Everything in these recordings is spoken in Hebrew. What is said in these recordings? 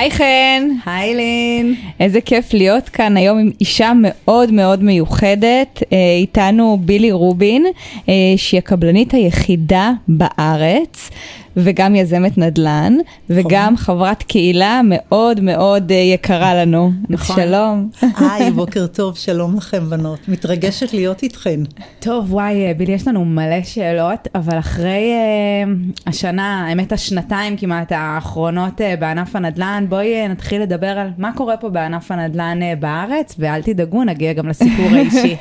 היי חן. היי לין. איזה כיף להיות כאן היום עם אישה מאוד מאוד מיוחדת. אה, איתנו בילי רובין, אה, שהיא הקבלנית היחידה בארץ. וגם יזמת נדל"ן, וגם חברת קהילה מאוד מאוד אה, יקרה לנו. נכון. שלום. היי, בוקר טוב, שלום לכם בנות. מתרגשת להיות איתכן. טוב, וואי, בילי, יש לנו מלא שאלות, אבל אחרי uh, השנה, האמת השנתיים כמעט האחרונות uh, בענף הנדל"ן, בואי uh, נתחיל לדבר על מה קורה פה בענף הנדל"ן uh, בארץ, ואל תדאגו, נגיע גם לסיפור האישי.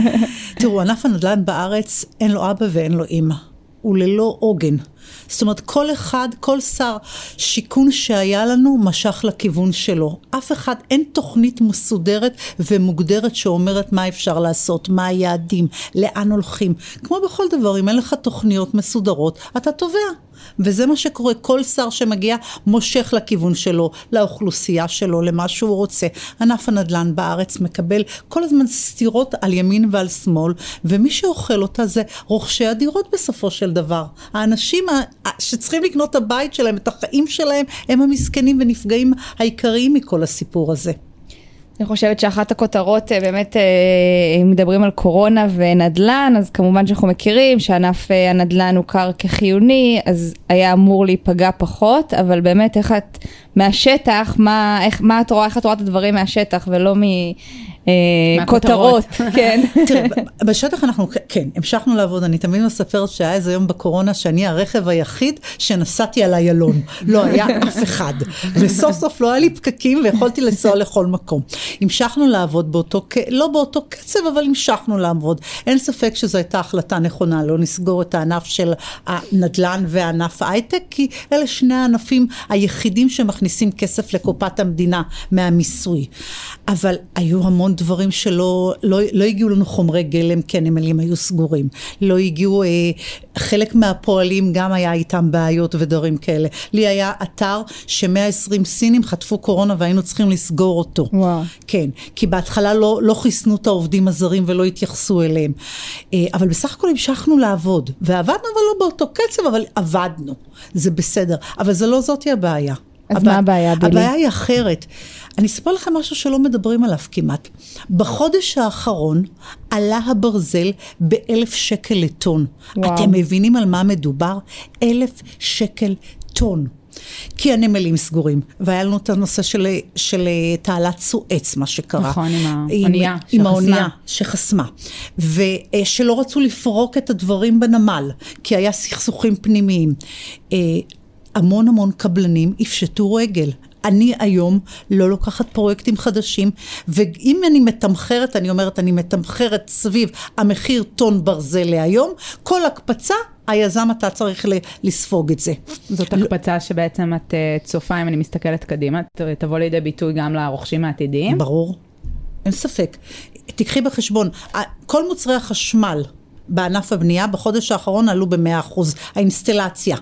תראו, ענף הנדל"ן בארץ, אין לו אבא ואין לו אימא. הוא ללא עוגן. זאת אומרת, כל אחד, כל שר שיכון שהיה לנו, משך לכיוון שלו. אף אחד, אין תוכנית מסודרת ומוגדרת שאומרת מה אפשר לעשות, מה היעדים, לאן הולכים. כמו בכל דבר, אם אין לך תוכניות מסודרות, אתה תובע. וזה מה שקורה, כל שר שמגיע מושך לכיוון שלו, לאוכלוסייה שלו, למה שהוא רוצה. ענף הנדל"ן בארץ מקבל כל הזמן סתירות על ימין ועל שמאל, ומי שאוכל אותה זה רוכשי הדירות בסופו של דבר. האנשים שצריכים לקנות את הבית שלהם, את החיים שלהם, הם המסכנים ונפגעים העיקריים מכל הסיפור הזה. אני חושבת שאחת הכותרות אה, באמת, אה, אם מדברים על קורונה ונדל"ן, אז כמובן שאנחנו מכירים שענף אה, הנדל"ן הוכר כחיוני, אז היה אמור להיפגע פחות, אבל באמת איך את מהשטח, מה, איך, מה את רואה, איך את רואה את הדברים מהשטח ולא מ... אה, כותרות, כן. תראה, בשטח אנחנו, כן, המשכנו לעבוד, אני תמיד מספרת שהיה איזה יום בקורונה שאני הרכב היחיד שנסעתי על איילון, לא היה אף אחד, וסוף סוף לא היה לי פקקים ויכולתי לנסוע לכל מקום. המשכנו לעבוד באותו, לא באותו קצב, אבל המשכנו לעבוד. אין ספק שזו הייתה החלטה נכונה, לא נסגור את הענף של הנדל"ן וענף ההייטק, כי אלה שני הענפים היחידים שמכניסים כסף לקופת המדינה מהמיסוי. אבל היו המון דברים שלא לא, לא הגיעו לנו חומרי גלם, כי הנמלים היו סגורים. לא הגיעו, אה, חלק מהפועלים גם היה איתם בעיות ודברים כאלה. לי היה אתר ש-120 סינים חטפו קורונה והיינו צריכים לסגור אותו. וואו. כן, כי בהתחלה לא, לא חיסנו את העובדים הזרים ולא התייחסו אליהם. אה, אבל בסך הכל המשכנו לעבוד. ועבדנו אבל לא באותו קצב, אבל עבדנו. זה בסדר. אבל זה לא זאתי הבעיה. אז הבע... מה הבעיה, בילי? הבעיה היא אחרת. אני אספר לכם משהו שלא מדברים עליו כמעט. בחודש האחרון עלה הברזל באלף שקל לטון. וואו. אתם מבינים על מה מדובר? אלף שקל טון. כי הנמלים סגורים, והיה לנו את הנושא של, של תעלת סואץ, מה שקרה. נכון, עם האונייה שחסמה. עם האונייה שחסמה. ושלא רצו לפרוק את הדברים בנמל, כי היה סכסוכים פנימיים. המון המון קבלנים יפשטו רגל. אני היום לא לוקחת פרויקטים חדשים, ואם אני מתמחרת, אני אומרת, אני מתמחרת סביב המחיר טון ברזל להיום, כל הקפצה היזם אתה צריך לספוג את זה. זאת הקפצה שבעצם את אה, צופה, אם אני מסתכלת קדימה, תבוא לידי ביטוי גם לרוכשים העתידיים? ברור, אין ספק. תיקחי בחשבון, כל מוצרי החשמל בענף הבנייה בחודש האחרון עלו ב-100%, האינסטלציה.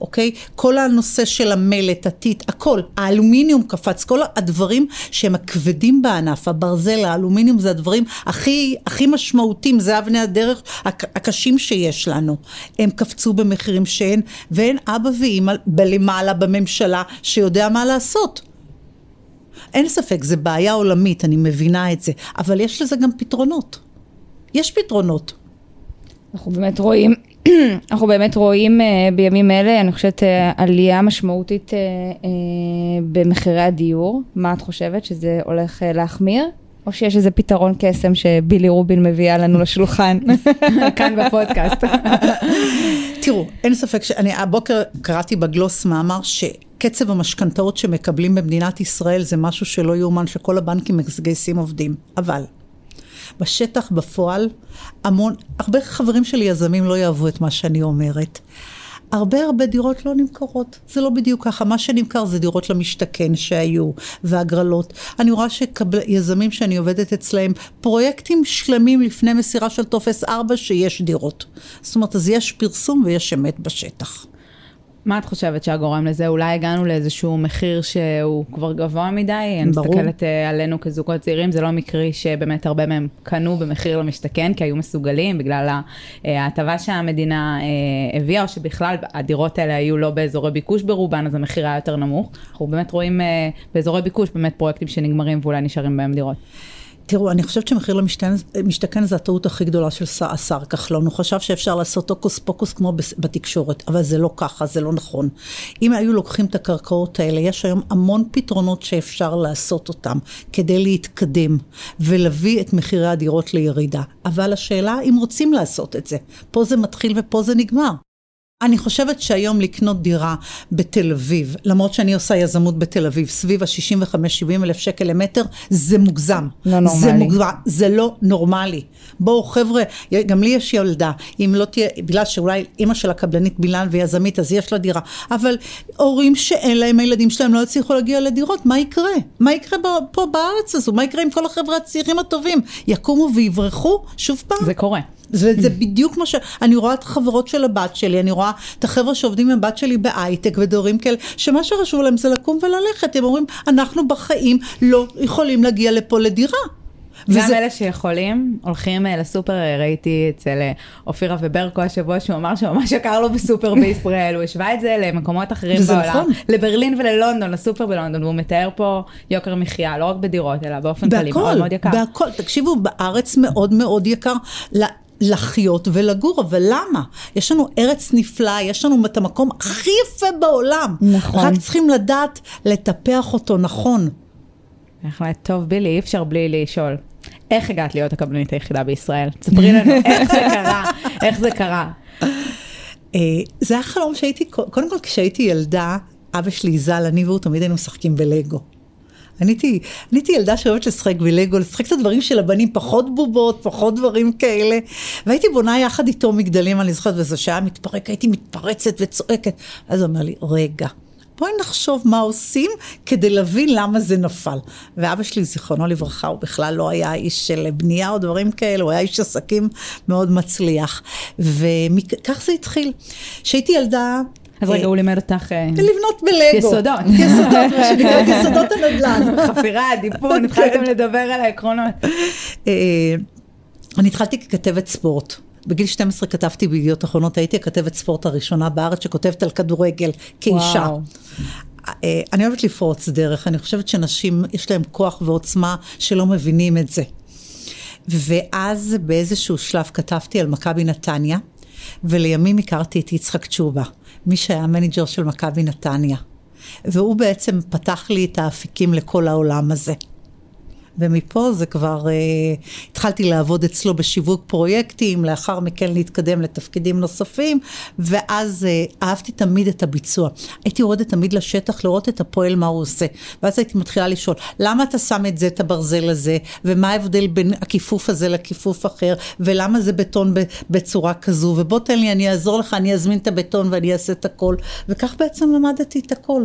אוקיי? כל הנושא של המלט, הטיט, הכל. האלומיניום קפץ, כל הדברים שהם הכבדים בענף, הברזל, האלומיניום זה הדברים הכי, הכי משמעותיים, זה אבני הדרך הקשים שיש לנו. הם קפצו במחירים שאין, ואין אבא ואימא בלמעלה בממשלה שיודע מה לעשות. אין ספק, זה בעיה עולמית, אני מבינה את זה, אבל יש לזה גם פתרונות. יש פתרונות. אנחנו באמת רואים אנחנו באמת רואים uh, בימים אלה, אני חושבת, uh, עלייה משמעותית uh, במחירי הדיור. מה את חושבת, שזה הולך להחמיר? או שיש איזה פתרון קסם שבילי רובין מביאה לנו לשולחן? כאן בפודקאסט. תראו, אין ספק שאני הבוקר קראתי בגלוס מאמר שקצב המשכנתאות שמקבלים במדינת ישראל זה משהו שלא יאומן שכל הבנקים מגייסים עובדים. אבל בשטח, בפועל, המון, הרבה חברים שלי יזמים לא יאהבו את מה שאני אומרת. הרבה הרבה דירות לא נמכרות, זה לא בדיוק ככה, מה שנמכר זה דירות למשתכן שהיו, והגרלות. אני רואה שיזמים שאני עובדת אצלהם, פרויקטים שלמים לפני מסירה של טופס 4 שיש דירות. זאת אומרת, אז יש פרסום ויש אמת בשטח. מה את חושבת שהגורם לזה? אולי הגענו לאיזשהו מחיר שהוא כבר גבוה מדי? אני ברור. מסתכלת אה, עלינו כזוגות צעירים, זה לא מקרי שבאמת הרבה מהם קנו במחיר למשתכן, כי היו מסוגלים בגלל אה, ההטבה שהמדינה אה, הביאה, או שבכלל הדירות האלה היו לא באזורי ביקוש ברובן, אז המחיר היה יותר נמוך. אנחנו באמת רואים באזורי ביקוש באמת פרויקטים שנגמרים ואולי נשארים בהם דירות. תראו, אני חושבת שמחיר למשתכן זה הטעות הכי גדולה של שר- השר כחלון. הוא חשב שאפשר לעשות הוקוס פוקוס כמו בתקשורת, אבל זה לא ככה, זה לא נכון. אם היו לוקחים את הקרקעות האלה, יש היום המון פתרונות שאפשר לעשות אותם כדי להתקדם ולהביא את מחירי הדירות לירידה. אבל השאלה אם רוצים לעשות את זה. פה זה מתחיל ופה זה נגמר. אני חושבת שהיום לקנות דירה בתל אביב, למרות שאני עושה יזמות בתל אביב, סביב ה-65-70 אלף שקל למטר, זה מוגזם. לא נורמלי. זה מוגזם, זה לא נורמלי. בואו חבר'ה, גם לי יש ילדה, אם לא תהיה, בגלל שאולי אימא שלה קבלנית בילן ויזמית, אז יש לה דירה. אבל הורים שאין להם, הילדים שלהם לא יצליחו להגיע לדירות, מה יקרה? מה יקרה פה בארץ הזו? מה יקרה עם כל החבר'ה הצעירים הטובים? יקומו ויברחו? שוב פעם? זה קורה. וזה בדיוק מה ש... אני רואה את החברות של הבת שלי, אני רואה את החבר'ה שעובדים עם הבת שלי בהייטק ודברים כאלה, שמה שחשוב להם זה לקום וללכת. הם אומרים, אנחנו בחיים לא יכולים להגיע לפה לדירה. גם וזה- אלה שיכולים, הולכים אה, לסופר, אה, ראיתי אצל אה, אופירה וברקו השבוע שהוא אמר שממש יקר לו בסופר בישראל, הוא השווה את זה למקומות אחרים בעולם, נכון. לברלין וללונדון, לסופר בלונדון, והוא מתאר פה יוקר מחיה, לא רק בדירות, אלא באופן כללי, מאוד מאוד יקר. בהכל, תקשיבו, בארץ מאוד מאוד יקר. לחיות ולגור, אבל למה? יש לנו ארץ נפלאה, יש לנו את המקום הכי יפה בעולם. נכון. רק צריכים לדעת לטפח אותו נכון. בהחלט, טוב בילי, אי אפשר בלי לשאול. איך הגעת להיות הקבלנית היחידה בישראל? תספרי לנו איך זה קרה, איך זה קרה. אה, זה היה חלום שהייתי, קודם כל כשהייתי ילדה, אבא שלי ז"ל, אני והוא תמיד היינו משחקים בלגו. אני הייתי, ילדה שאוהבת לשחק בלגו, לשחק את הדברים של הבנים, פחות בובות, פחות דברים כאלה. והייתי בונה יחד איתו מגדלים, אני זוכרת, וזה שהיה מתפרק, הייתי מתפרצת וצועקת. אז הוא אומר לי, רגע, בואי נחשוב מה עושים כדי להבין למה זה נפל. ואבא שלי, זיכרונו לברכה, הוא בכלל לא היה איש של בנייה או דברים כאלה, הוא היה איש עסקים מאוד מצליח. וכך זה התחיל. כשהייתי ילדה... אז רגע, הוא לימד אותך... אה, לבנות בלגו. יסודות. יסודות, מה שנקרא, יסודות הנדל"ן. חפירה, דיפון, התחלתם לדבר על העקרונות. אה, אני התחלתי ככתבת ספורט. בגיל 12 כתבתי בידיעות אחרונות, הייתי הכתבת ספורט הראשונה בארץ שכותבת על כדורגל כאישה. וואו. אה, אני אוהבת לפרוץ דרך, אני חושבת שנשים יש להן כוח ועוצמה שלא מבינים את זה. ואז באיזשהו שלב כתבתי על מכבי נתניה, ולימים הכרתי את יצחק תשובה, מי שהיה המנג'ר של מכבי נתניה. והוא בעצם פתח לי את האפיקים לכל העולם הזה. ומפה זה כבר, uh, התחלתי לעבוד אצלו בשיווק פרויקטים, לאחר מכן להתקדם לתפקידים נוספים, ואז uh, אהבתי תמיד את הביצוע. הייתי יורדת תמיד לשטח לראות את הפועל מה הוא עושה, ואז הייתי מתחילה לשאול, למה אתה שם את זה, את הברזל הזה, ומה ההבדל בין הכיפוף הזה לכיפוף אחר, ולמה זה בטון בצורה כזו, ובוא תן לי, אני אעזור לך, אני אזמין את הבטון ואני אעשה את הכל, וכך בעצם למדתי את הכל.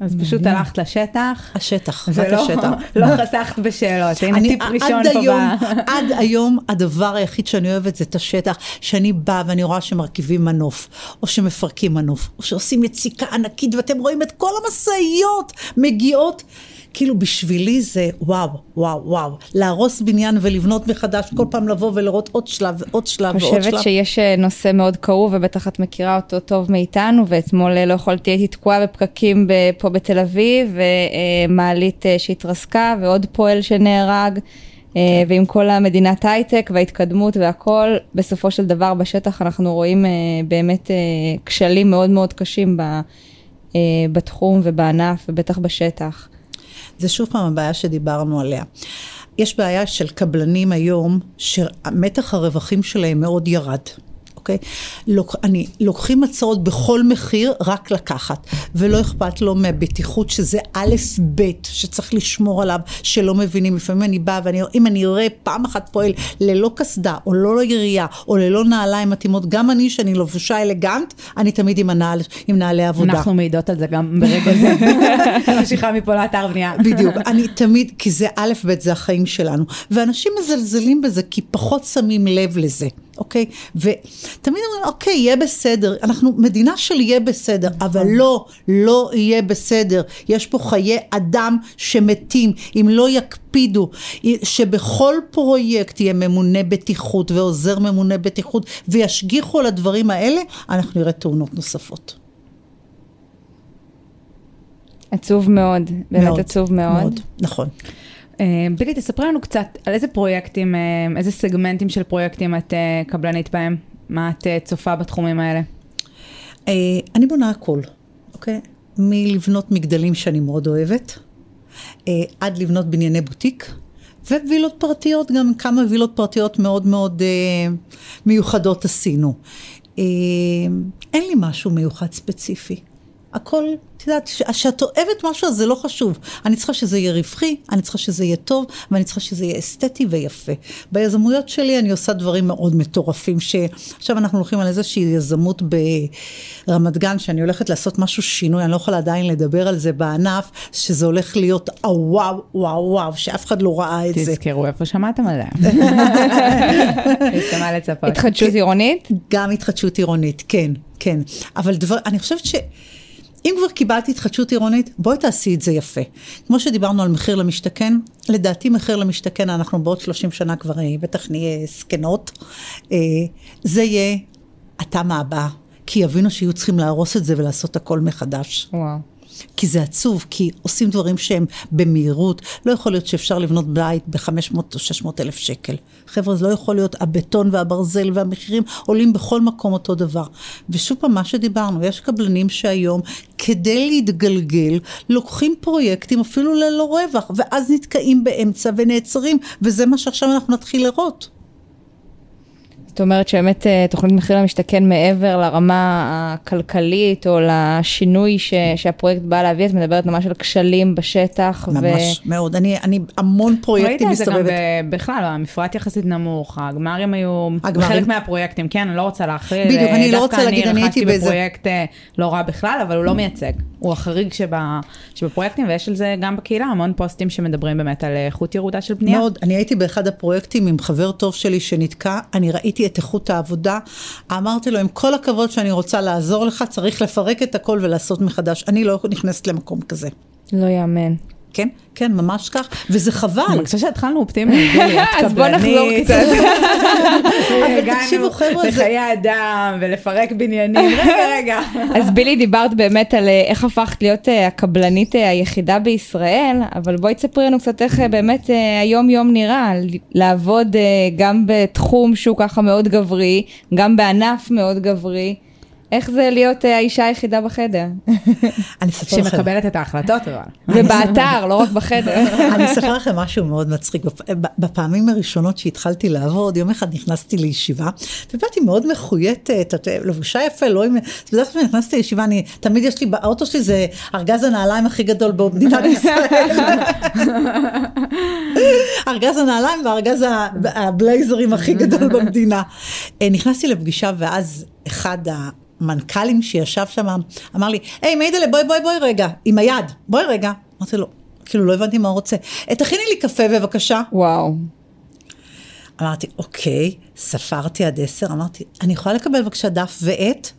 אז פשוט הלכת לשטח. השטח, רק ולא השטח. לא חסכת בשאלות, הנה טיפ ראשון פה. עד היום הדבר היחיד שאני אוהבת זה את השטח, שאני באה ואני רואה שמרכיבים מנוף, או שמפרקים מנוף, או שעושים יציקה ענקית ואתם רואים את כל המשאיות מגיעות. כאילו בשבילי זה וואו, וואו, וואו. להרוס בניין ולבנות מחדש, כל פעם לבוא ולראות עוד שלב ועוד שלב ועוד שלב. חושבת שיש אה, נושא מאוד כאוב, ובטח את מכירה אותו טוב מאיתנו, ואתמול אה, לא יכולתי, הייתי תקועה בפקקים פה בתל אביב, ומעלית אה, שהתרסקה, ועוד פועל שנהרג, ועם כל המדינת הייטק וההתקדמות והכל, בסופו של דבר בשטח אנחנו רואים באמת כשלים מאוד מאוד קשים בתחום ובענף, ובטח בשטח. זה שוב פעם הבעיה שדיברנו עליה. יש בעיה של קבלנים היום, שמתח הרווחים שלהם מאוד ירד. אוקיי? לוק, אני, לוקחים הצעות בכל מחיר, רק לקחת. ולא אכפת לו מהבטיחות, שזה א' ב', שצריך לשמור עליו, שלא מבינים. לפעמים אני באה ואני, אם אני אראה פעם אחת פועל ללא קסדה, או לא ירייה, או ללא נעליים מתאימות, גם אני, שאני לבושה אלגנט, אני תמיד עם, הנעל, עם נעלי עבודה. אנחנו מעידות על זה גם ברגע זה. משיכה מפה לאתר בנייה. בדיוק, אני תמיד, כי זה א' ב', זה החיים שלנו. ואנשים מזלזלים בזה, כי פחות שמים לב לזה. אוקיי? ותמיד אומרים, אוקיי, יהיה בסדר. אנחנו מדינה של יהיה בסדר, אבל לא, לא יהיה בסדר. יש פה חיי אדם שמתים, אם לא יקפידו, שבכל פרויקט יהיה ממונה בטיחות ועוזר ממונה בטיחות, וישגיחו על הדברים האלה, אנחנו נראה תאונות נוספות. עצוב מאוד, באמת מאוד, עצוב מאוד. מאוד, נכון. אה, בילי, תספרי לנו קצת על איזה פרויקטים, אה, איזה סגמנטים של פרויקטים את אה, קבלנית בהם? מה את צופה בתחומים האלה? אני בונה הכל, אוקיי? מלבנות מגדלים שאני מאוד אוהבת, עד לבנות בנייני בוטיק, ווילות פרטיות, גם כמה וילות פרטיות מאוד מאוד מיוחדות עשינו. אין לי משהו מיוחד ספציפי. הכל, את יודעת, כשאת אוהבת משהו זה לא חשוב. אני צריכה שזה יהיה רווחי, אני צריכה שזה יהיה טוב, ואני צריכה שזה יהיה אסתטי ויפה. ביזמויות שלי אני עושה דברים מאוד מטורפים, שעכשיו אנחנו הולכים על איזושהי יזמות ברמת גן, שאני הולכת לעשות משהו שינוי, אני לא יכולה עדיין לדבר על זה בענף, שזה הולך להיות הוואו, וואו, וואו, שאף אחד לא ראה את זה. תזכרו איפה שמעתם עליה. מה לצפות. התחדשות עירונית? גם התחדשות עירונית, כן, כן. אבל דבר, אני חושבת ש... אם כבר קיבלתי התחדשות עירונית, בואי תעשי את זה יפה. כמו שדיברנו על מחיר למשתכן, לדעתי מחיר למשתכן, אנחנו בעוד 30 שנה כבר אה, בטח נהיה זקנות. אה, זה יהיה התמ"א הבאה, כי יבינו שיהיו צריכים להרוס את זה ולעשות הכל מחדש. וואו. כי זה עצוב, כי עושים דברים שהם במהירות. לא יכול להיות שאפשר לבנות בית ב-500 או 600 אלף שקל. חבר'ה, זה לא יכול להיות, הבטון והברזל והמחירים עולים בכל מקום אותו דבר. ושוב פעם, מה שדיברנו, יש קבלנים שהיום, כדי להתגלגל, לוקחים פרויקטים אפילו ללא רווח, ואז נתקעים באמצע ונעצרים, וזה מה שעכשיו אנחנו נתחיל לראות. זאת אומרת שבאמת אה, תוכנית מחיר למשתכן מעבר לרמה הכלכלית או לשינוי ש, שהפרויקט בא להביא, את מדברת ממש על כשלים בשטח. ממש, ו... מאוד. אני, אני המון פרויקטים מסתובבת. ראית את זה גם בכלל, המפרט יחסית נמוך, הגמרים היו הגמרים... חלק מהפרויקטים, כן, אני לא רוצה להכליל. בדיוק, אני לא רוצה להגיד, אני הייתי באיזה... דווקא אני רכשתי בפרויקט אה, לא רע בכלל, אבל הוא לא מייצג. הוא החריג שבה, שבפרויקטים, ויש על זה גם בקהילה המון פוסטים שמדברים באמת על איכות ירודה של בנייה. מאוד, אני הייתי באחד הפרויקטים עם חבר טוב שלי שנתקע, אני ראיתי את איכות העבודה, אמרתי לו, עם כל הכבוד שאני רוצה לעזור לך, צריך לפרק את הכל ולעשות מחדש. אני לא נכנסת למקום כזה. לא יאמן. כן, כן, ממש כך, וזה חבל. אני חושבת שהתחלנו אופטימיים, אז בוא נחזור קצת. אבל תקשיבו חבר'ה, זה... בחיי אדם ולפרק בניינים, רגע, רגע. אז בילי, דיברת באמת על אה, איך הפכת להיות אה, הקבלנית אה, היחידה בישראל, אבל בואי תספרי לנו קצת איך באמת היום-יום נראה, לעבוד גם בתחום שהוא ככה מאוד גברי, גם בענף מאוד גברי. איך זה להיות אה, האישה היחידה בחדר? אני אספר לכם. שמקבלת את ההחלטות אבל. ובאתר, לא רק בחדר. אני אספר לכם משהו מאוד מצחיק. בפעמים הראשונות שהתחלתי לעבוד, יום אחד נכנסתי לישיבה, ובאתי מאוד מחויטת, לבושה יפה, לא עם... בדרך כלל נכנסתי לישיבה, אני, תמיד יש לי, האוטו שלי זה ארגז הנעליים הכי גדול במדינת ישראל. ארגז הנעליים וארגז הבלייזרים הכי גדול במדינה. אה, נכנסתי לפגישה ואז אחד המנכ"לים שישב שם אמר לי, היי מיידלה בואי בואי בואי רגע, עם היד, בואי רגע. אמרתי לו, כאילו לא הבנתי מה הוא רוצה. תכיני לי קפה בבקשה. וואו. אמרתי, אוקיי, ספרתי עד עשר, אמרתי, אני יכולה לקבל בבקשה דף ועט?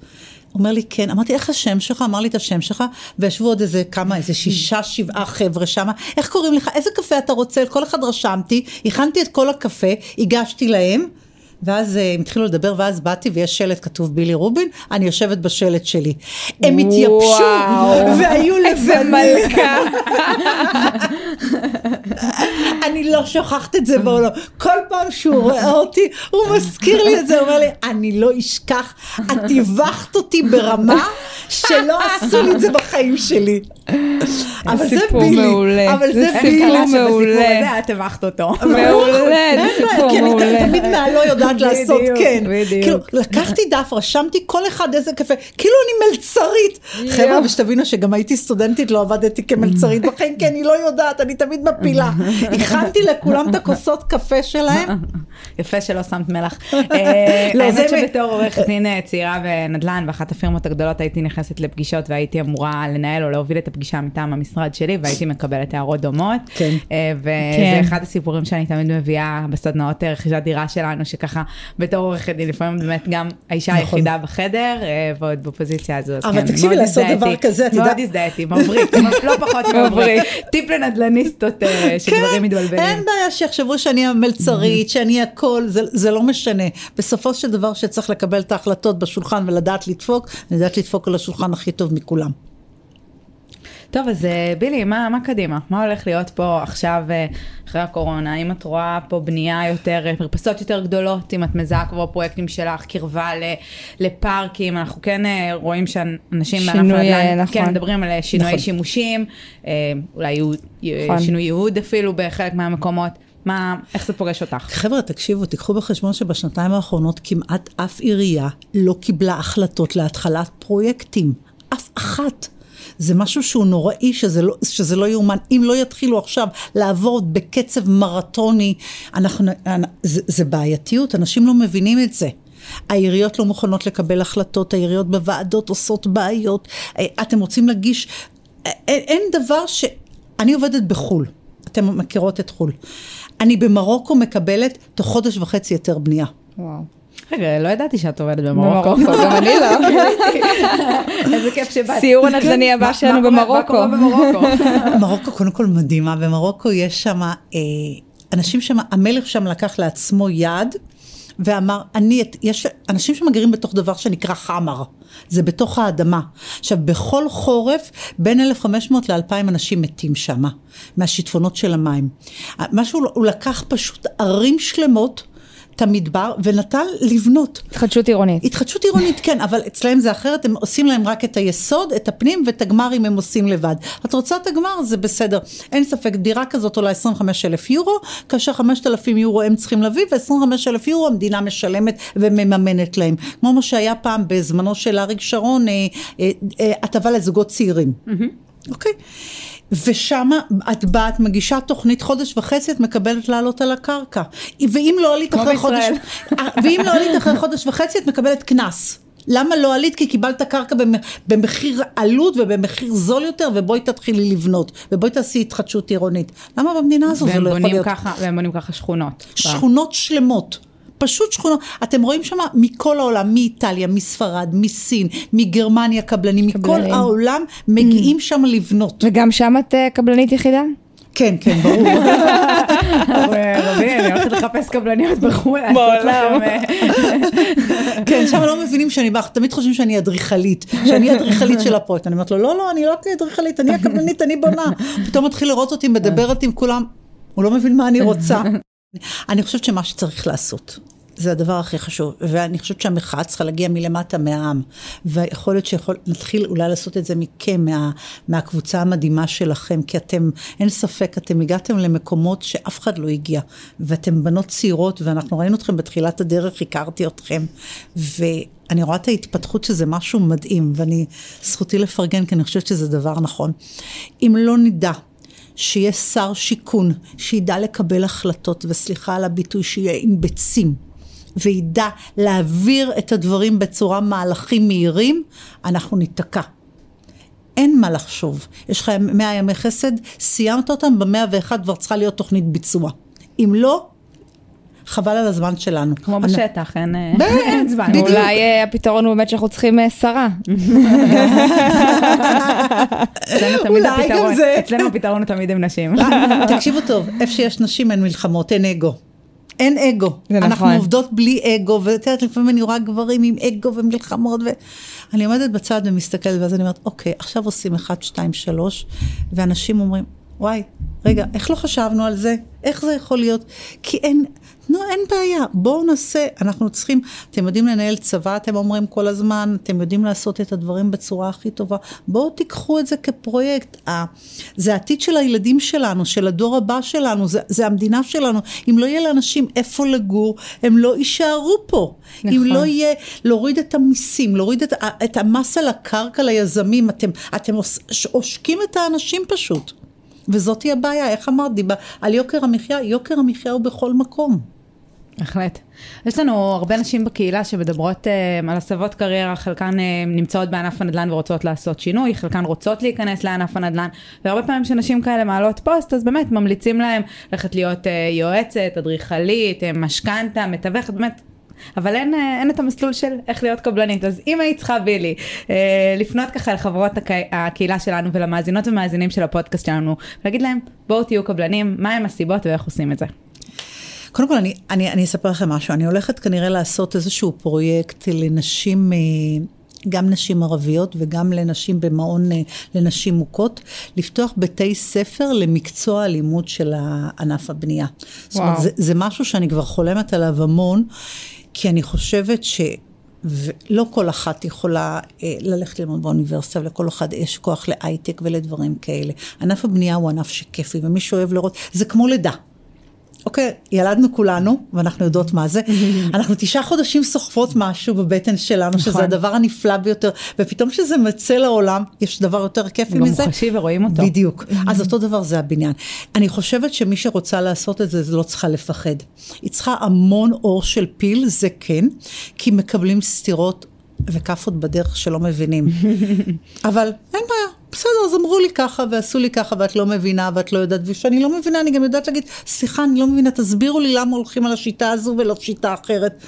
הוא אומר לי, כן. אמרתי, איך השם שלך? אמר לי את השם שלך, וישבו עוד איזה כמה, איזה שישה, שבעה חבר'ה שם. איך קוראים לך? איזה קפה אתה רוצה? כל אחד רשמתי, הכנתי את כל הקפה, הגשתי להם. ואז אה, הם התחילו לדבר, ואז באתי ויש שלט כתוב בילי רובין, אני יושבת בשלט שלי. הם התייבשו, והיו לבנים. אני לא שוכחת את זה בעולם. כל פעם שהוא רואה אותי, הוא מזכיר לי את זה, הוא אומר לי, אני לא אשכח, את טיווחת אותי ברמה שלא עשו לי את זה בחיים שלי. אבל זה בילי. אבל זה בילי. בסיפור הזה את טיווחת אותו. מעולה, זה סיפור מעולה. כי אני תמיד מהלא יודעת לעשות כן. כאילו, לקחתי דף, רשמתי כל אחד איזה קפה, כאילו אני מלצרית. חבר'ה, ושתבינו שגם הייתי סטודנטית, לא עבדתי כמלצרית בחיים, כי אני לא יודעת, אני תמיד מפילה. הכנתי לכולם את הכוסות קפה שלהם. יפה שלא שמת מלח. אה, לא, האמת שבתור עורכת דין אה, צעירה בנדל"ן, ואחת הפירמות הגדולות הייתי נכנסת לפגישות והייתי אמורה לנהל או להוביל את הפגישה מטעם המשרד. שלי והייתי מקבלת הערות דומות. כן. אה, וזה כן. אחד הסיפורים שאני תמיד מביאה בסדנאות אה, רכישת דירה שלנו, שככה בתור עורכת דין לפעמים באמת גם האישה נכון. היחידה בחדר אה, ועוד בפוזיציה הזו. אז אבל כן, תקשיבי, מאוד לעשות דבר. כזה, את מאוד יודעת- הזדהיתי, מבריק, לא פחות מבריק. טיפ לנדלניסטות אה, שדברים מתבלבלים. אין בעיה שיחשבו שאני המלצרית, שאני הכל, זה, זה לא משנה. בסופו של דבר שצריך לקבל את ההחלטות בשולחן ולדעת לדפוק, אני יודעת לדפוק על השולחן הכי טוב מכולם. טוב, אז אה, בילי, מה, מה קדימה? מה הולך להיות פה עכשיו אה, אחרי הקורונה? האם את רואה פה בנייה יותר, אה, מרפסות יותר גדולות, אם את מזהה כבר פרויקטים שלך, קרבה ל, לפארקים? אנחנו כן רואים שאנשים בענף שינוי, הנדל"ן, אה, נכון. כן, מדברים על שינויי נכון. שימושים, אולי ייעוד- נכון. שינוי ייעוד אפילו בחלק מהמקומות. מה, איך זה פוגש אותך? חבר'ה, תקשיבו, תיקחו בחשבון שבשנתיים האחרונות כמעט אף עירייה לא קיבלה החלטות להתחלת פרויקטים. אף אחת. זה משהו שהוא נוראי, שזה לא, שזה לא יאומן. אם לא יתחילו עכשיו לעבוד בקצב מרתוני, אנחנו, זה, זה בעייתיות, אנשים לא מבינים את זה. העיריות לא מוכנות לקבל החלטות, העיריות בוועדות עושות בעיות. אה, אתם רוצים להגיש... אה, אין, אין דבר ש... אני עובדת בחו"ל, אתן מכירות את חו"ל. אני במרוקו מקבלת תוך חודש וחצי היתר בנייה. וואו. רגע, לא ידעתי שאת עובדת במרוקו. במרוקו, גם אני לא. איזה כיף שבאת. סיור הנדל"ני הבא שלנו במרוקו. מרוקו קודם כל מדהימה, במרוקו יש שם, אה, אנשים שם, המלך שם לקח לעצמו יד ואמר, אני, יש אנשים שמגרים בתוך דבר שנקרא חמר, זה בתוך האדמה. עכשיו, בכל חורף, בין 1,500 ל-2,000 אנשים מתים שם, מהשיטפונות של המים. מה שהוא הוא לקח פשוט ערים שלמות, את המדבר, ונתן לבנות. התחדשות עירונית. התחדשות עירונית כן, אבל אצלהם זה אחרת, הם עושים להם רק את היסוד, את הפנים, ואת הגמרים הם עושים לבד. את רוצה את הגמר, זה בסדר. אין ספק, דירה כזאת עולה 25 אלף יורו, כאשר 5,000 יורו הם צריכים להביא, ו-25 אלף יורו המדינה משלמת ומממנת להם. כמו מה שהיה פעם בזמנו של אריק שרון, אה, אה, אה, הטבה לזוגות צעירים. אוקיי? ושם את באה, את מגישה תוכנית חודש וחצי, את מקבלת לעלות על הקרקע. ואם לא עלית אחרי חודש... אה, ואם לא עלית אחרי חודש וחצי, את מקבלת קנס. למה לא עלית? כי קיבלת קרקע במ- במחיר עלות ובמחיר זול יותר, ובואי תתחילי לבנות, ובואי תעשי התחדשות עירונית. למה במדינה הזו זה לא יכול להיות? והם בונים ככה שכונות. שכונות שלמות. פשוט שכונות, אתם רואים שם מכל העולם, מאיטליה, מספרד, מסין, מגרמניה קבלנים, מכל קבלנים. העולם מגיעים שם לבנות. וגם שם את אה, קבלנית יחידה? כן, כן, ברור. רבי, אני הולכת לחפש קבלניות בחו"ל, לעשות בעולם. לכם, אה, כן, שם לא מבינים שאני באה, תמיד חושבים שאני אדריכלית, שאני אדריכלית של הפרויקט. אני אומרת לו, לא, לא, אני לא אדריכלית, אני הקבלנית, אני בונה. פתאום מתחיל לראות אותי, מדברת עם כולם, הוא לא מבין מה אני רוצה. אני חושבת שמה שצריך לעשות, זה הדבר הכי חשוב, ואני חושבת שהמחאה צריכה להגיע מלמטה מהעם, ויכול להיות שיכול, נתחיל אולי לעשות את זה מכם, מה, מהקבוצה המדהימה שלכם, כי אתם, אין ספק, אתם הגעתם למקומות שאף אחד לא הגיע, ואתם בנות צעירות, ואנחנו ראינו אתכם בתחילת הדרך, הכרתי אתכם, ואני רואה את ההתפתחות שזה משהו מדהים, ואני, זכותי לפרגן, כי אני חושבת שזה דבר נכון. אם לא נדע שיהיה שר שיכון שידע לקבל החלטות, וסליחה על הביטוי, שיהיה עם ביצים, וידע להעביר את הדברים בצורה מהלכים מהירים, אנחנו ניתקע. אין מה לחשוב. יש לך 100 ימי חסד, סיימת אותם, במאה ואחד כבר צריכה להיות תוכנית ביצוע. אם לא, חבל על הזמן שלנו. כמו אני- בשטח, אין אה, אין זמן. בדיוק. אולי אה, הפתרון הוא באמת שאנחנו צריכים אה, שרה. אצלנו תמיד אולי גם הפתרון, זה. אצלנו הפתרון הוא תמיד עם נשים. תקשיבו טוב, איפה שיש נשים אין מלחמות, אין אגו. אין אגו. זה אנחנו נכון. עובדות בלי אגו, ואת יודעת, לפעמים אני רואה גברים עם אגו ומלחמות, ואני עומדת בצד ומסתכלת, ואז אני אומרת, אוקיי, עכשיו עושים 1, 2, 3, ואנשים אומרים, וואי, רגע, איך לא חשבנו על זה? איך זה יכול להיות? כי אין, נו, אין בעיה, בואו נעשה, אנחנו צריכים, אתם יודעים לנהל צבא, אתם אומרים כל הזמן, אתם יודעים לעשות את הדברים בצורה הכי טובה, בואו תיקחו את זה כפרויקט. ה- זה העתיד של הילדים שלנו, של הדור הבא שלנו, זה, זה המדינה שלנו. אם לא יהיה לאנשים איפה לגור, הם לא יישארו פה. נכון. אם. לא יהיה, להוריד את המיסים, להוריד את, את המס על הקרקע ליזמים, אתם, אתם עוש- עושקים את האנשים פשוט. וזאתי הבעיה, איך אמרת, דיבה, על יוקר המחיה, יוקר המחיה הוא בכל מקום. בהחלט. יש לנו הרבה נשים בקהילה שמדברות uh, על הסבות קריירה, חלקן uh, נמצאות בענף הנדל"ן ורוצות לעשות שינוי, חלקן רוצות להיכנס לענף הנדל"ן, והרבה פעמים כשנשים כאלה מעלות פוסט, אז באמת ממליצים להם ללכת להיות uh, יועצת, אדריכלית, משכנתה, מתווכת, באמת אבל אין, אין את המסלול של איך להיות קבלנית. אז אם היית צריכה, בילי, לפנות ככה לחברות הקהילה שלנו ולמאזינות ומאזינים של הפודקאסט שלנו, להגיד להם, בואו תהיו קבלנים, מהם הסיבות ואיך עושים את זה. קודם כל, אני, אני, אני אספר לכם משהו. אני הולכת כנראה לעשות איזשהו פרויקט לנשים, אה, גם נשים ערביות וגם לנשים במעון אה, לנשים מוכות, לפתוח בתי ספר למקצוע הלימוד של ענף הבנייה. וואו. זאת אומרת, זה, זה משהו שאני כבר חולמת עליו המון, כי אני חושבת ש... ולא כל אחת יכולה אה, ללכת ללמוד באוניברסיטה, ולכל אחד יש כוח להייטק ולדברים כאלה. ענף הבנייה הוא ענף שכיפי, ומי שאוהב לראות, זה כמו לידה. אוקיי, ילדנו כולנו, ואנחנו יודעות מה זה. אנחנו תשעה חודשים סוחבות משהו בבטן שלנו, שזה נכון. הדבר הנפלא ביותר, ופתאום כשזה מצא לעולם, יש דבר יותר כיפי מזה. הוא מוחשי ורואים אותו. בדיוק. אז אותו דבר זה הבניין. אני חושבת שמי שרוצה לעשות את זה, זה לא צריכה לפחד. היא צריכה המון אור של פיל, זה כן, כי מקבלים סתירות וכאפות בדרך שלא מבינים. אבל אין בעיה, בסדר, אז אמרו לי ככה ועשו לי ככה ואת לא מבינה ואת לא יודעת, וכשאני לא מבינה אני גם יודעת להגיד, סליחה, אני לא מבינה, תסבירו לי למה הולכים על השיטה הזו ולא שיטה אחרת.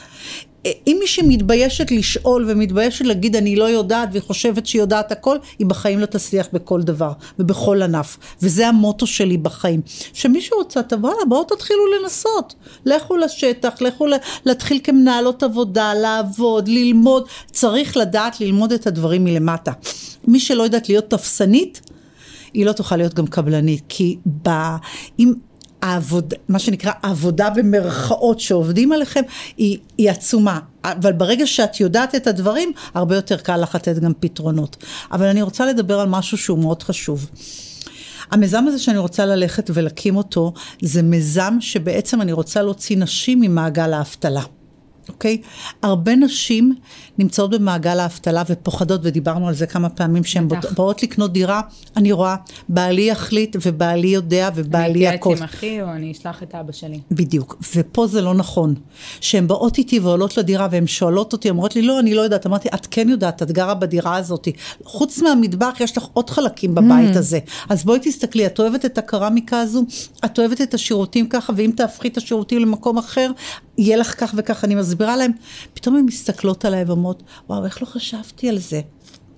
אם מישהי מתביישת לשאול ומתביישת להגיד אני לא יודעת והיא חושבת שהיא יודעת הכל, היא בחיים לא תצליח בכל דבר ובכל ענף. וזה המוטו שלי בחיים. שמישהו רוצה, וואלה, בואו תתחילו לנסות. לכו לשטח, לכו להתחיל כמנהלות עבודה, לעבוד, ללמוד. צריך לדעת ללמוד את הדברים מלמטה. מי שלא יודעת להיות תפסנית, היא לא תוכל להיות גם קבלנית, כי ב... אם... העבודה, מה שנקרא עבודה במרכאות שעובדים עליכם, היא, היא עצומה. אבל ברגע שאת יודעת את הדברים, הרבה יותר קל לך לתת גם פתרונות. אבל אני רוצה לדבר על משהו שהוא מאוד חשוב. המיזם הזה שאני רוצה ללכת ולהקים אותו, זה מיזם שבעצם אני רוצה להוציא נשים ממעגל האבטלה. אוקיי? הרבה נשים נמצאות במעגל האבטלה ופוחדות, ודיברנו על זה כמה פעמים, שהן באות לקנות דירה, אני רואה, בעלי יחליט ובעלי יודע ובעלי הכל. אני אתייעץ עם אחי או אני אשלח את אבא שלי. בדיוק, ופה זה לא נכון. שהן באות איתי ועולות לדירה והן שואלות אותי, אומרות לי, לא, אני לא יודעת. אמרתי, את כן יודעת, את גרה בדירה הזאת. חוץ מהמטבח יש לך עוד חלקים בבית mm. הזה. אז בואי תסתכלי, את אוהבת את הקרמיקה הזו, את אוהבת את השירותים ככה, ואם תהפכי את השירותים למקום אחר, יהיה לך כך וכך, אני מסבירה להם. פתאום הן מסתכלות עליי ואומרות, וואו, איך לא חשבתי על זה?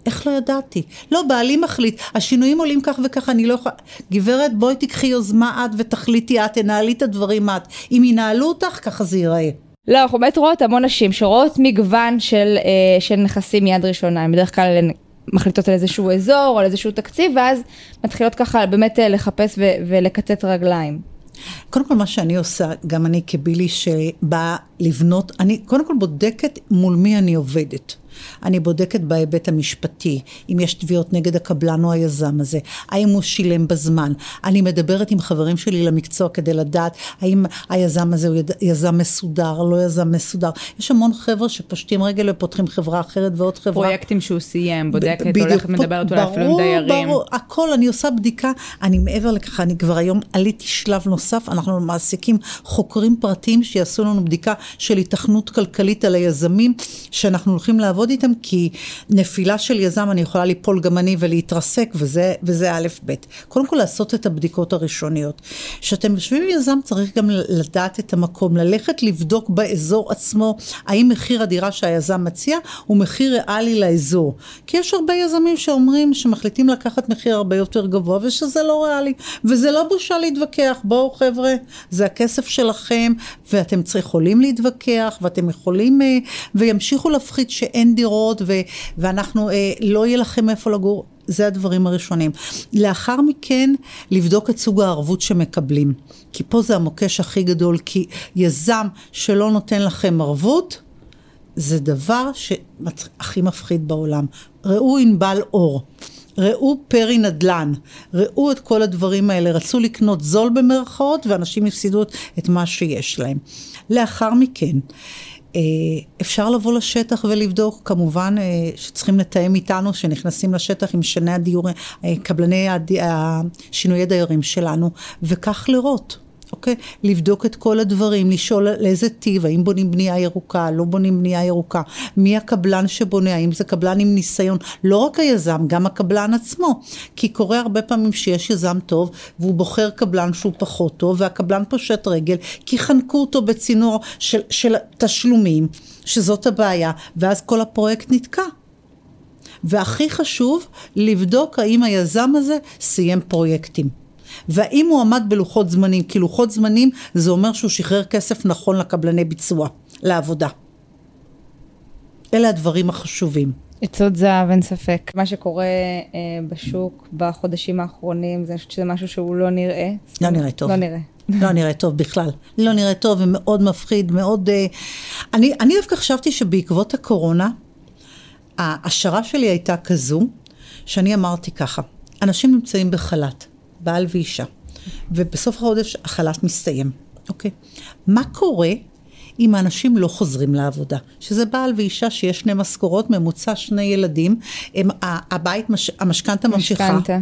איך לא ידעתי? לא, בעלי מחליט, השינויים עולים כך וכך, אני לא יכולה... גברת, בואי תיקחי יוזמה את ותחליטי את, תנהלי את הדברים את. אם ינהלו אותך, ככה זה ייראה. לא, אנחנו באמת רואות המון נשים שרואות מגוון של, אה, של נכסים מיד ראשונה, הן בדרך כלל מחליטות על איזשהו אזור, על איזשהו תקציב, ואז מתחילות ככה באמת אה, לחפש ו- ולקצץ רגליים. קודם כל מה שאני עושה, גם אני כבילי שבאה לבנות, אני קודם כל בודקת מול מי אני עובדת. אני בודקת בהיבט המשפטי, אם יש תביעות נגד הקבלן או היזם הזה, האם הוא שילם בזמן. אני מדברת עם חברים שלי למקצוע כדי לדעת האם היזם הזה הוא יזם מסודר, לא יזם מסודר. יש המון חבר'ה שפושטים רגל ופותחים חברה אחרת ועוד חברה. פרויקטים שהוא סיים, בודקת, בדיוק, הולכת, מדברת אולי אפילו עם דיירים. ברור, הכל, אני עושה בדיקה, אני מעבר לכך, אני כבר היום עליתי שלב נוסף, אנחנו מעסיקים חוקרים פרטיים שיעשו לנו בדיקה של התכנות כלכלית על היזמים, שאנחנו הולכים לעבוד. לעבוד איתם, כי נפילה של יזם, אני יכולה ליפול גם אני ולהתרסק, וזה, וזה א' ב'. קודם כל לעשות את הבדיקות הראשוניות. כשאתם יושבים עם יזם, צריך גם לדעת את המקום, ללכת לבדוק באזור עצמו, האם מחיר הדירה שהיזם מציע הוא מחיר ריאלי לאזור. כי יש הרבה יזמים שאומרים, שמחליטים לקחת מחיר הרבה יותר גבוה, ושזה לא ריאלי. וזה לא בושה להתווכח, בואו חבר'ה, זה הכסף שלכם, ואתם יכולים להתווכח, ואתם יכולים, אה, וימשיכו להפחית שאין דירות ו- ואנחנו, אה, לא יהיה לכם איפה לגור. זה הדברים הראשונים. לאחר מכן, לבדוק את סוג הערבות שמקבלים. כי פה זה המוקש הכי גדול, כי יזם שלא נותן לכם ערבות, זה דבר שהכי מפחיד בעולם. ראו ענבל אור. ראו פרי נדל"ן, ראו את כל הדברים האלה, רצו לקנות זול במרכאות ואנשים הפסידו את מה שיש להם. לאחר מכן, אפשר לבוא לשטח ולבדוק, כמובן אה, שצריכים לתאם איתנו, שנכנסים לשטח עם שני הדיור, אה, קבלני הד... שינויי דיירים שלנו, וכך לראות. אוקיי? לבדוק את כל הדברים, לשאול לאיזה טיב, האם בונים בנייה ירוקה, לא בונים בנייה ירוקה, מי הקבלן שבונה, האם זה קבלן עם ניסיון, לא רק היזם, גם הקבלן עצמו. כי קורה הרבה פעמים שיש יזם טוב, והוא בוחר קבלן שהוא פחות טוב, והקבלן פושט רגל, כי חנקו אותו בצינור של, של תשלומים, שזאת הבעיה, ואז כל הפרויקט נתקע. והכי חשוב, לבדוק האם היזם הזה סיים פרויקטים. והאם הוא עמד בלוחות זמנים, כי לוחות זמנים זה אומר שהוא שחרר כסף נכון לקבלני ביצוע, לעבודה. אלה הדברים החשובים. עצות זהב, אין ספק. מה שקורה אה, בשוק בחודשים האחרונים, זה שזה משהו שהוא לא נראה. לא נראה טוב. לא נראה. לא נראה טוב בכלל. לא נראה טוב ומאוד מפחיד, מאוד... אה, אני, אני דווקא חשבתי שבעקבות הקורונה, ההשערה שלי הייתה כזו, שאני אמרתי ככה, אנשים נמצאים בחל"ת, בעל ואישה, ובסוף החודש החל"ת מסתיים, אוקיי? מה קורה אם האנשים לא חוזרים לעבודה? שזה בעל ואישה שיש שני משכורות, ממוצע שני ילדים, הם, הבית, המשכנתה ממשיכה. משכנתה.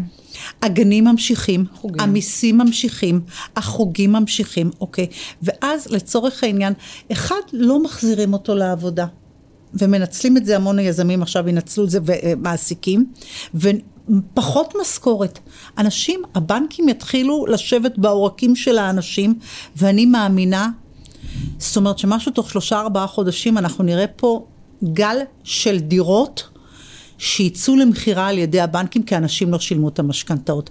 הגנים ממשיכים, חוגים. המיסים ממשיכים, החוגים ממשיכים, אוקיי? ואז לצורך העניין, אחד, לא מחזירים אותו לעבודה. ומנצלים את זה המון היזמים עכשיו ינצלו את זה ומעסיקים, ופחות משכורת. אנשים, הבנקים יתחילו לשבת בעורקים של האנשים, ואני מאמינה, זאת אומרת שמשהו תוך שלושה ארבעה חודשים אנחנו נראה פה גל של דירות שיצאו למכירה על ידי הבנקים כי אנשים לא שילמו את המשכנתאות.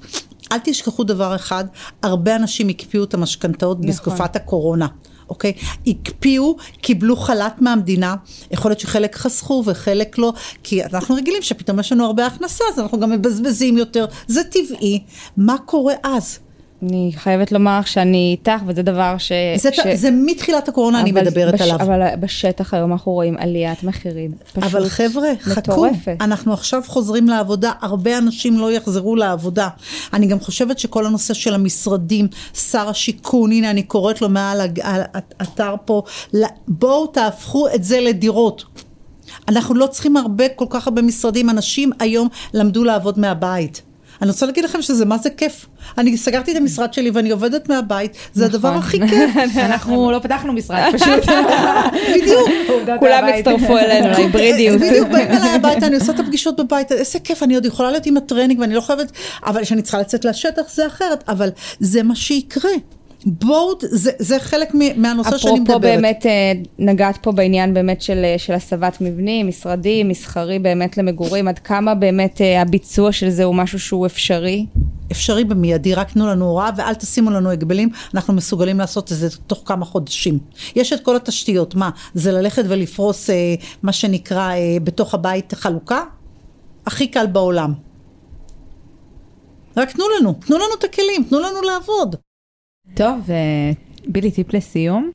אל תשכחו דבר אחד, הרבה אנשים הקפיאו את המשכנתאות נכון. בתקופת הקורונה. אוקיי? הקפיאו, קיבלו חל"ת מהמדינה, יכול להיות שחלק חסכו וחלק לא, כי אנחנו רגילים שפתאום יש לנו הרבה הכנסה, אז אנחנו גם מבזבזים יותר, זה טבעי. מה קורה אז? אני חייבת לומר שאני איתך, וזה דבר ש... זה, ש... זה מתחילת הקורונה אני מדברת בש... עליו. אבל בשטח היום אנחנו רואים עליית מחירים. פשוט אבל חבר'ה, חכו. אנחנו עכשיו חוזרים לעבודה, הרבה אנשים לא יחזרו לעבודה. אני גם חושבת שכל הנושא של המשרדים, שר השיכון, הנה אני קוראת לו מעל האתר פה, בואו תהפכו את זה לדירות. אנחנו לא צריכים הרבה, כל כך הרבה משרדים, אנשים היום למדו לעבוד מהבית. אני רוצה להגיד לכם שזה מה זה כיף. אני סגרתי את המשרד שלי ואני עובדת מהבית, זה הדבר נכון. הכי כיף. אנחנו לא פתחנו משרד פשוט. בדיוק. כולם. הצטרפו אלינו להיברידיות. בדיוק, באים אליי הביתה, אני עושה את הפגישות בבית, איזה כיף, אני עוד יכולה להיות עם הטרנינג ואני לא חייבת, אבל כשאני צריכה לצאת לשטח זה אחרת, אבל זה מה שיקרה. בואו, זה, זה חלק מהנושא שאני מדברת. אפרופו באמת, אה, נגעת פה בעניין באמת של, אה, של הסבת מבנים, משרדי, מסחרי באמת למגורים, עד כמה באמת אה, הביצוע של זה הוא משהו שהוא אפשרי? אפשרי במיידי, רק תנו לנו הוראה ואל תשימו לנו הגבלים, אנחנו מסוגלים לעשות את זה תוך כמה חודשים. יש את כל התשתיות, מה, זה ללכת ולפרוס אה, מה שנקרא אה, בתוך הבית חלוקה? הכי קל בעולם. רק תנו לנו, תנו לנו את הכלים, תנו לנו לעבוד. טוב, אה, בילי, טיפ לסיום.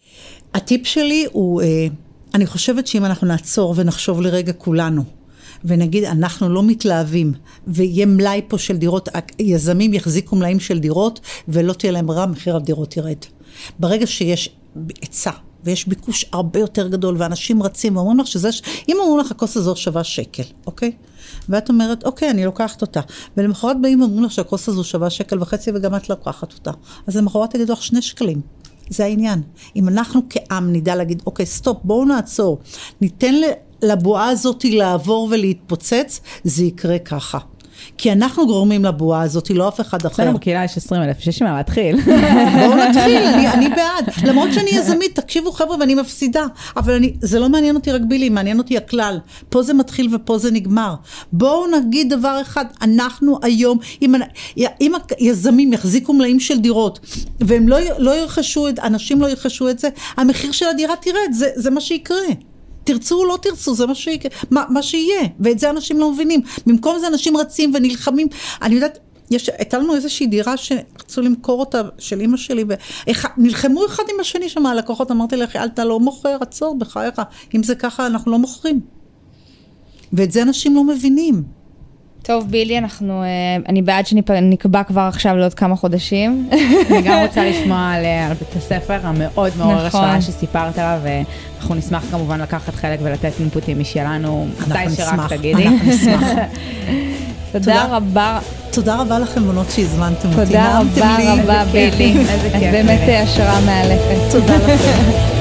הטיפ שלי הוא, אה, אני חושבת שאם אנחנו נעצור ונחשוב לרגע כולנו, ונגיד אנחנו לא מתלהבים, ויהיה מלאי פה של דירות, יזמים יחזיקו מלאים של דירות, ולא תהיה להם רע, מחיר הדירות ירד. ברגע שיש היצע, ויש ביקוש הרבה יותר גדול, ואנשים רצים ואומרים לך שזה, אם אומרים לך הכוס הזו שווה שקל, אוקיי? ואת אומרת, אוקיי, אני לוקחת אותה. ולמחרת באים ואומרים לך שהכוס הזו שווה שקל וחצי וגם את לוקחת אותה. אז למחרת תגידו לך שני שקלים. זה העניין. אם אנחנו כעם נדע להגיד, אוקיי, סטופ, בואו נעצור. ניתן לבועה הזאת לעבור ולהתפוצץ, זה יקרה ככה. כי אנחנו גורמים לבועה הזאת, לא אף אחד אחר. אצלנו בקהילה יש 20 אלף, שיש מה להתחיל. בואו נתחיל, אני, אני בעד. למרות שאני יזמית, תקשיבו חבר'ה, ואני מפסידה. אבל אני, זה לא מעניין אותי רק בילי, מעניין אותי הכלל. פה זה מתחיל ופה זה נגמר. בואו נגיד דבר אחד, אנחנו היום, אם, אם היזמים יחזיקו מלאים של דירות, והם לא, לא ירכשו את, אנשים לא ירכשו את זה, המחיר של הדירה תרד, זה, זה מה שיקרה. תרצו או לא תרצו, זה מה, שיקרה, מה, מה שיהיה, ואת זה אנשים לא מבינים. במקום זה אנשים רצים ונלחמים. אני יודעת, יש, הייתה לנו איזושהי דירה שרצו למכור אותה, של אימא שלי, ונלחמו אחד עם השני שם הלקוחות, אמרתי לך, אתה לא מוכר, עצור בחייך, אם זה ככה אנחנו לא מוכרים. ואת זה אנשים לא מבינים. טוב, בילי, אנחנו, אה, אני בעד שנקבע כבר עכשיו לעוד כמה חודשים. אני גם רוצה לשמוע על, אה, על בית הספר המאוד מעורר נכון. השראה שסיפרת עליו, ואנחנו נשמח כמובן לקחת חלק ולתת אינפוטים משלנו, מתי שרק נשמח, תגידי. אנחנו נשמח. תודה. רבה. תודה רבה לכם, בנות, שהזמנתם אותי. תודה רבה. רבה, בילי. איזה כיף, באמת מירי. השראה מאלפת. תודה לכם.